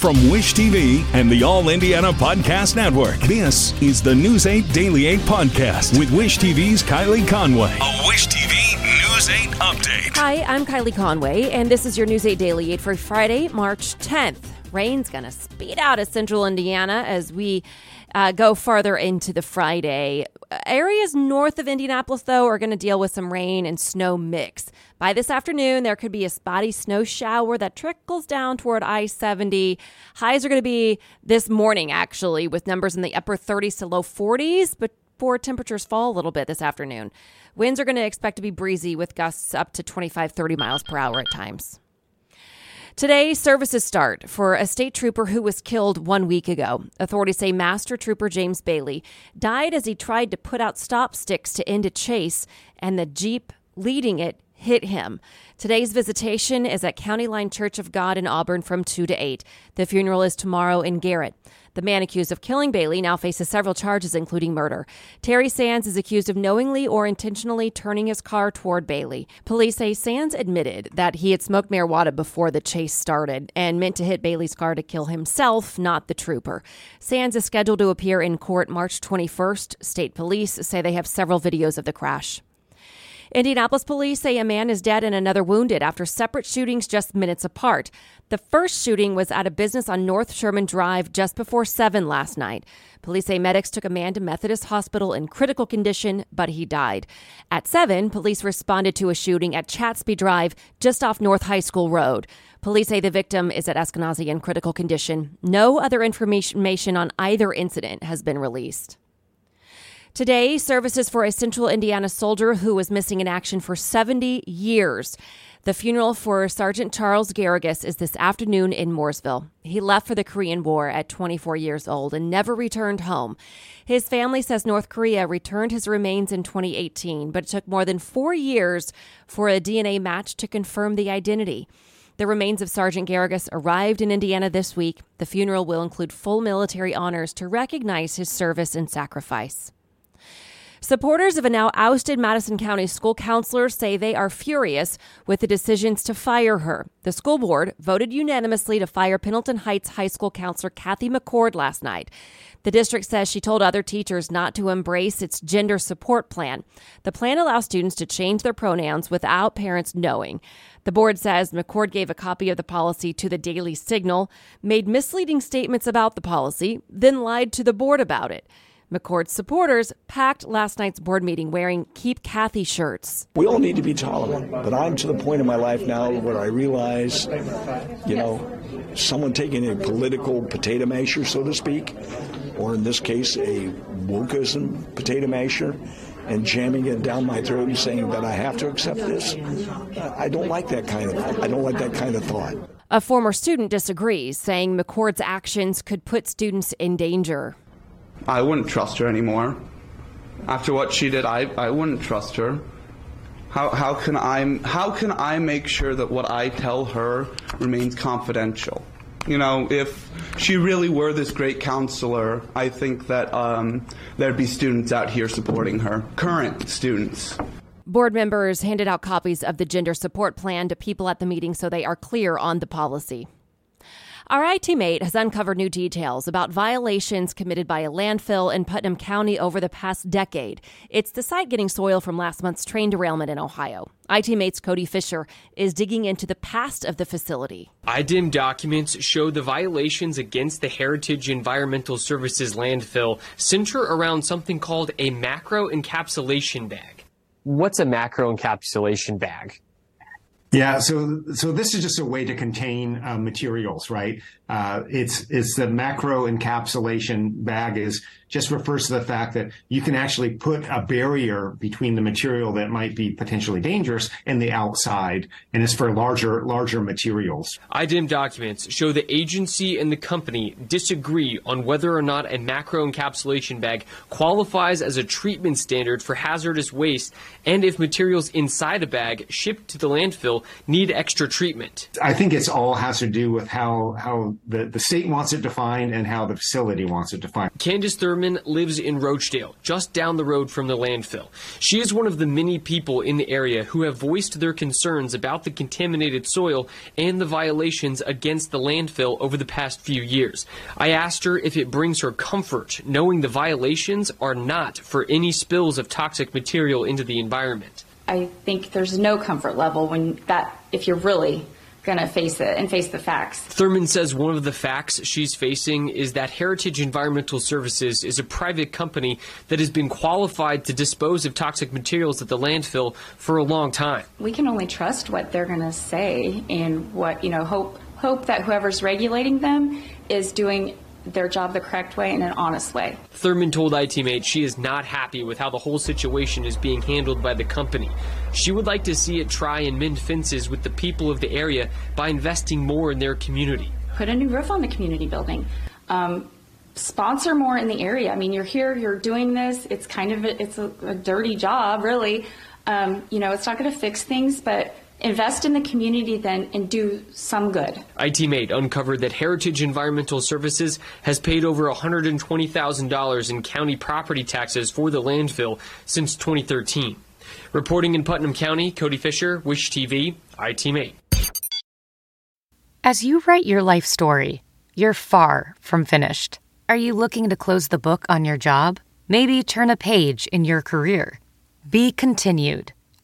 From Wish TV and the All Indiana Podcast Network, this is the News 8 Daily 8 Podcast with Wish TV's Kylie Conway. A Wish TV News 8 update. Hi, I'm Kylie Conway, and this is your News 8 Daily 8 for Friday, March 10th. Rain's going to speed out of central Indiana as we uh, go farther into the Friday. Areas north of Indianapolis, though, are going to deal with some rain and snow mix. By this afternoon, there could be a spotty snow shower that trickles down toward I 70. Highs are going to be this morning, actually, with numbers in the upper 30s to low 40s, but before temperatures fall a little bit this afternoon. Winds are going to expect to be breezy with gusts up to 25, 30 miles per hour at times. Today, services start for a state trooper who was killed one week ago. Authorities say Master Trooper James Bailey died as he tried to put out stop sticks to end a chase, and the Jeep leading it hit him. Today's visitation is at County Line Church of God in Auburn from 2 to 8. The funeral is tomorrow in Garrett. The man accused of killing Bailey now faces several charges, including murder. Terry Sands is accused of knowingly or intentionally turning his car toward Bailey. Police say Sands admitted that he had smoked marijuana before the chase started and meant to hit Bailey's car to kill himself, not the trooper. Sands is scheduled to appear in court March 21st. State police say they have several videos of the crash. Indianapolis police say a man is dead and another wounded after separate shootings just minutes apart. The first shooting was at a business on North Sherman Drive just before 7 last night. Police say medics took a man to Methodist Hospital in critical condition, but he died. At 7, police responded to a shooting at Chatsby Drive just off North High School Road. Police say the victim is at Eskenazi in critical condition. No other information on either incident has been released. Today, services for a central Indiana soldier who was missing in action for 70 years. The funeral for Sergeant Charles Garrigus is this afternoon in Mooresville. He left for the Korean War at 24 years old and never returned home. His family says North Korea returned his remains in 2018, but it took more than four years for a DNA match to confirm the identity. The remains of Sergeant Garrigus arrived in Indiana this week. The funeral will include full military honors to recognize his service and sacrifice. Supporters of a now ousted Madison County school counselor say they are furious with the decisions to fire her. The school board voted unanimously to fire Pendleton Heights High School counselor Kathy McCord last night. The district says she told other teachers not to embrace its gender support plan. The plan allows students to change their pronouns without parents knowing. The board says McCord gave a copy of the policy to the Daily Signal, made misleading statements about the policy, then lied to the board about it. McCord's supporters packed last night's board meeting wearing Keep Kathy shirts. We all need to be tolerant, but I'm to the point in my life now where I realize, you know, someone taking a political potato masher, so to speak, or in this case, a wokeism potato masher, and jamming it down my throat and saying that I have to accept this. I don't like that kind of I don't like that kind of thought. A former student disagrees, saying McCord's actions could put students in danger. I wouldn't trust her anymore. After what she did, I, I wouldn't trust her. How, how, can I, how can I make sure that what I tell her remains confidential? You know, if she really were this great counselor, I think that um, there'd be students out here supporting her, current students. Board members handed out copies of the gender support plan to people at the meeting so they are clear on the policy. Our I-Team 8 has uncovered new details about violations committed by a landfill in Putnam County over the past decade. It's the site getting soil from last month's train derailment in Ohio. I-Team 8's Cody Fisher is digging into the past of the facility. IDEM documents show the violations against the Heritage Environmental Services landfill center around something called a macro encapsulation bag. What's a macro encapsulation bag? Yeah, so so this is just a way to contain uh, materials, right? Uh, it's it's the macro encapsulation bag is just refers to the fact that you can actually put a barrier between the material that might be potentially dangerous and the outside, and it's for larger larger materials. IDEM documents show the agency and the company disagree on whether or not a macro encapsulation bag qualifies as a treatment standard for hazardous waste, and if materials inside a bag shipped to the landfill need extra treatment. I think it's all has to do with how how the, the state wants it defined and how the facility wants it defined. Candace Thurman Lives in Roachdale, just down the road from the landfill. She is one of the many people in the area who have voiced their concerns about the contaminated soil and the violations against the landfill over the past few years. I asked her if it brings her comfort knowing the violations are not for any spills of toxic material into the environment. I think there's no comfort level when that, if you're really going to face it and face the facts. Thurman says one of the facts she's facing is that Heritage Environmental Services is a private company that has been qualified to dispose of toxic materials at the landfill for a long time. We can only trust what they're going to say and what, you know, hope hope that whoever's regulating them is doing their job the correct way in an honest way. Thurman told I-Team 8 she is not happy with how the whole situation is being handled by the company. She would like to see it try and mend fences with the people of the area by investing more in their community. Put a new roof on the community building. Um, sponsor more in the area. I mean, you're here, you're doing this. It's kind of a, it's a, a dirty job, really. Um, you know, it's not going to fix things, but invest in the community then and do some good. I-Team 8 uncovered that Heritage Environmental Services has paid over $120,000 in county property taxes for the landfill since 2013. Reporting in Putnam County, Cody Fisher, Wish TV, I-Team 8. As you write your life story, you're far from finished. Are you looking to close the book on your job? Maybe turn a page in your career? Be continued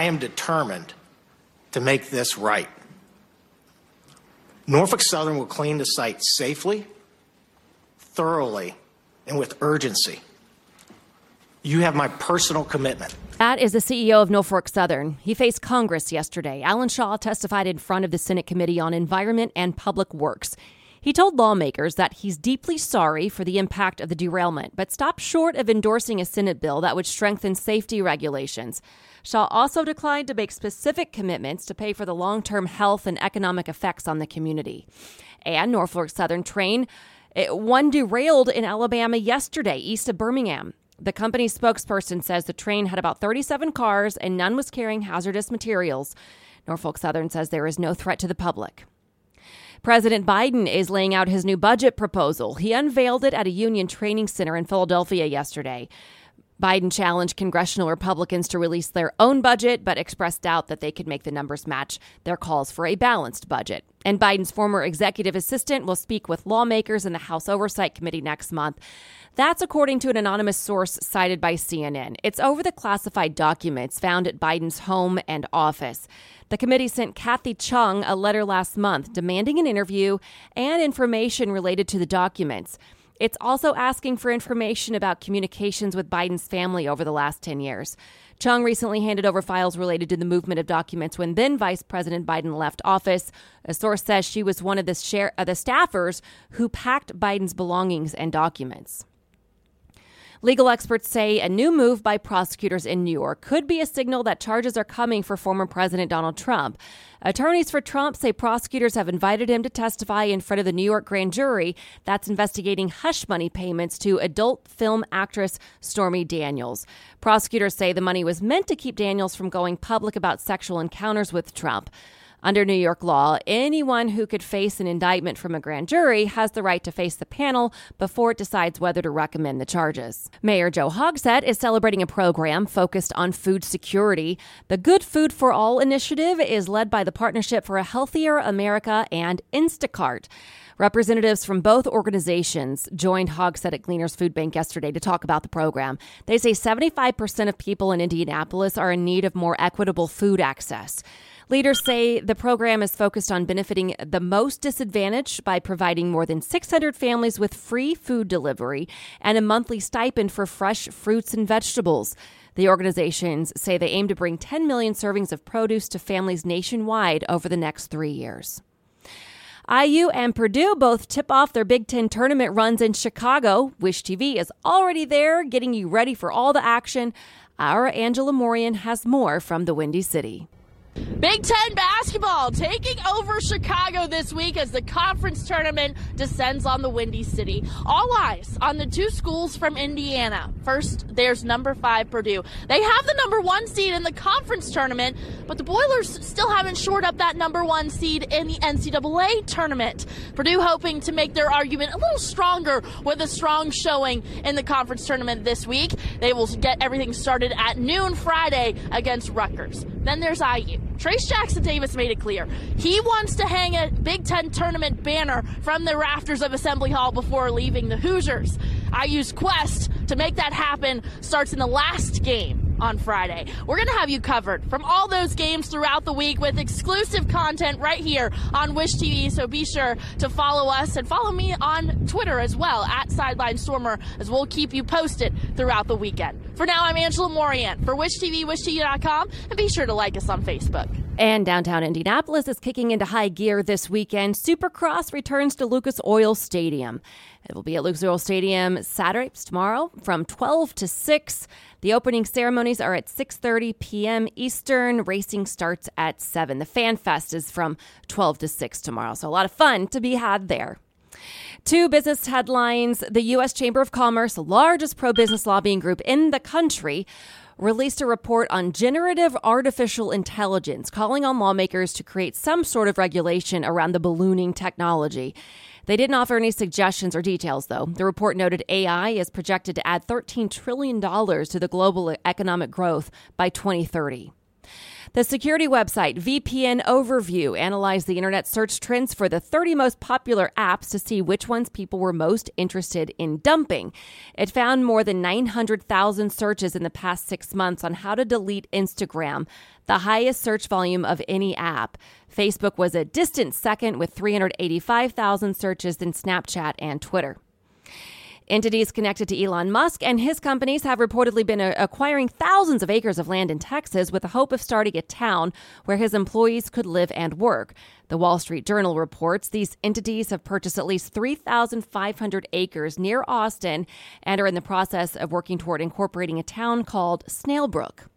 I am determined to make this right. Norfolk Southern will clean the site safely, thoroughly, and with urgency. You have my personal commitment. That is the CEO of Norfolk Southern. He faced Congress yesterday. Alan Shaw testified in front of the Senate Committee on Environment and Public Works. He told lawmakers that he's deeply sorry for the impact of the derailment, but stopped short of endorsing a Senate bill that would strengthen safety regulations. Shaw also declined to make specific commitments to pay for the long term health and economic effects on the community. And Norfolk Southern train, it, one derailed in Alabama yesterday, east of Birmingham. The company's spokesperson says the train had about 37 cars and none was carrying hazardous materials. Norfolk Southern says there is no threat to the public. President Biden is laying out his new budget proposal. He unveiled it at a union training center in Philadelphia yesterday. Biden challenged congressional Republicans to release their own budget, but expressed doubt that they could make the numbers match their calls for a balanced budget. And Biden's former executive assistant will speak with lawmakers in the House Oversight Committee next month. That's according to an anonymous source cited by CNN. It's over the classified documents found at Biden's home and office. The committee sent Kathy Chung a letter last month demanding an interview and information related to the documents. It's also asking for information about communications with Biden's family over the last 10 years. Chung recently handed over files related to the movement of documents when then Vice President Biden left office. A source says she was one of the, share, uh, the staffers who packed Biden's belongings and documents. Legal experts say a new move by prosecutors in New York could be a signal that charges are coming for former President Donald Trump. Attorneys for Trump say prosecutors have invited him to testify in front of the New York grand jury that's investigating hush money payments to adult film actress Stormy Daniels. Prosecutors say the money was meant to keep Daniels from going public about sexual encounters with Trump. Under New York law, anyone who could face an indictment from a grand jury has the right to face the panel before it decides whether to recommend the charges. Mayor Joe Hogsett is celebrating a program focused on food security. The Good Food for All initiative is led by the Partnership for a Healthier America and Instacart. Representatives from both organizations joined Hogsett at Gleaners Food Bank yesterday to talk about the program. They say 75% of people in Indianapolis are in need of more equitable food access. Leaders say the program is focused on benefiting the most disadvantaged by providing more than 600 families with free food delivery and a monthly stipend for fresh fruits and vegetables. The organizations say they aim to bring 10 million servings of produce to families nationwide over the next three years. IU and Purdue both tip off their Big Ten tournament runs in Chicago. Wish TV is already there, getting you ready for all the action. Our Angela Moryan has more from the Windy City. Big Ten basketball taking over Chicago this week as the conference tournament descends on the Windy City. All eyes on the two schools from Indiana. First, there's number five Purdue. They have the number one seed in the conference tournament, but the Boilers still haven't shored up that number one seed in the NCAA tournament. Purdue hoping to make their argument a little stronger with a strong showing in the conference tournament this week. They will get everything started at noon Friday against Rutgers. Then there's IU. Trayce Jackson-Davis made it clear he wants to hang a Big Ten tournament banner from the rafters of Assembly Hall before leaving the Hoosiers. IU's quest to make that happen starts in the last game on Friday. We're going to have you covered from all those games throughout the week with exclusive content right here on Wish TV. So be sure to follow us and follow me on Twitter as well at Sideline Stormer as we'll keep you posted throughout the weekend. For now, I'm Angela Moryan for Wish TV, WishTV.com, and be sure to like us on Facebook. And downtown Indianapolis is kicking into high gear this weekend. Supercross returns to Lucas Oil Stadium. It will be at Lucas Oil Stadium Saturday tomorrow from 12 to 6. The opening ceremonies are at 6:30 p.m. Eastern. Racing starts at 7. The Fan Fest is from 12 to 6 tomorrow. So a lot of fun to be had there. Two business headlines. The U.S. Chamber of Commerce, largest pro business lobbying group in the country, released a report on generative artificial intelligence, calling on lawmakers to create some sort of regulation around the ballooning technology. They didn't offer any suggestions or details, though. The report noted AI is projected to add $13 trillion to the global economic growth by 2030. The security website VPN Overview analyzed the internet search trends for the 30 most popular apps to see which ones people were most interested in dumping. It found more than 900,000 searches in the past six months on how to delete Instagram, the highest search volume of any app. Facebook was a distant second with 385,000 searches than Snapchat and Twitter. Entities connected to Elon Musk and his companies have reportedly been uh, acquiring thousands of acres of land in Texas with the hope of starting a town where his employees could live and work. The Wall Street Journal reports these entities have purchased at least 3,500 acres near Austin and are in the process of working toward incorporating a town called Snailbrook.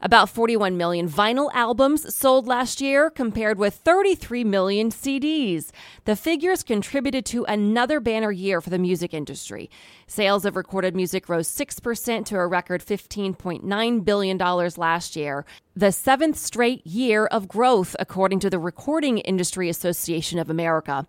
About 41 million vinyl albums sold last year, compared with 33 million CDs. The figures contributed to another banner year for the music industry. Sales of recorded music rose 6% to a record $15.9 billion last year, the seventh straight year of growth, according to the Recording Industry Association of America.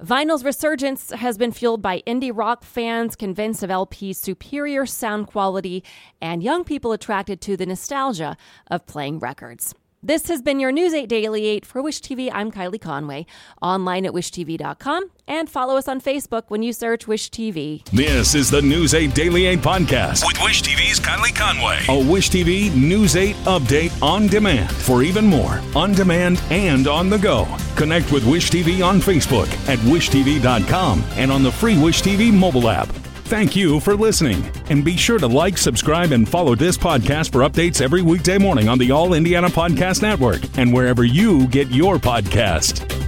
Vinyl's resurgence has been fueled by indie rock fans convinced of LP's superior sound quality and young people attracted to the nostalgia of playing records. This has been your News 8 Daily 8 for Wish TV. I'm Kylie Conway, online at wishtv.com, and follow us on Facebook when you search Wish TV. This is the News 8 Daily 8 podcast with Wish TV's Kylie Conway. A Wish TV News 8 update on demand for even more on demand and on the go. Connect with Wish TV on Facebook at wishtv.com and on the free Wish TV mobile app. Thank you for listening. And be sure to like, subscribe, and follow this podcast for updates every weekday morning on the All Indiana Podcast Network and wherever you get your podcast.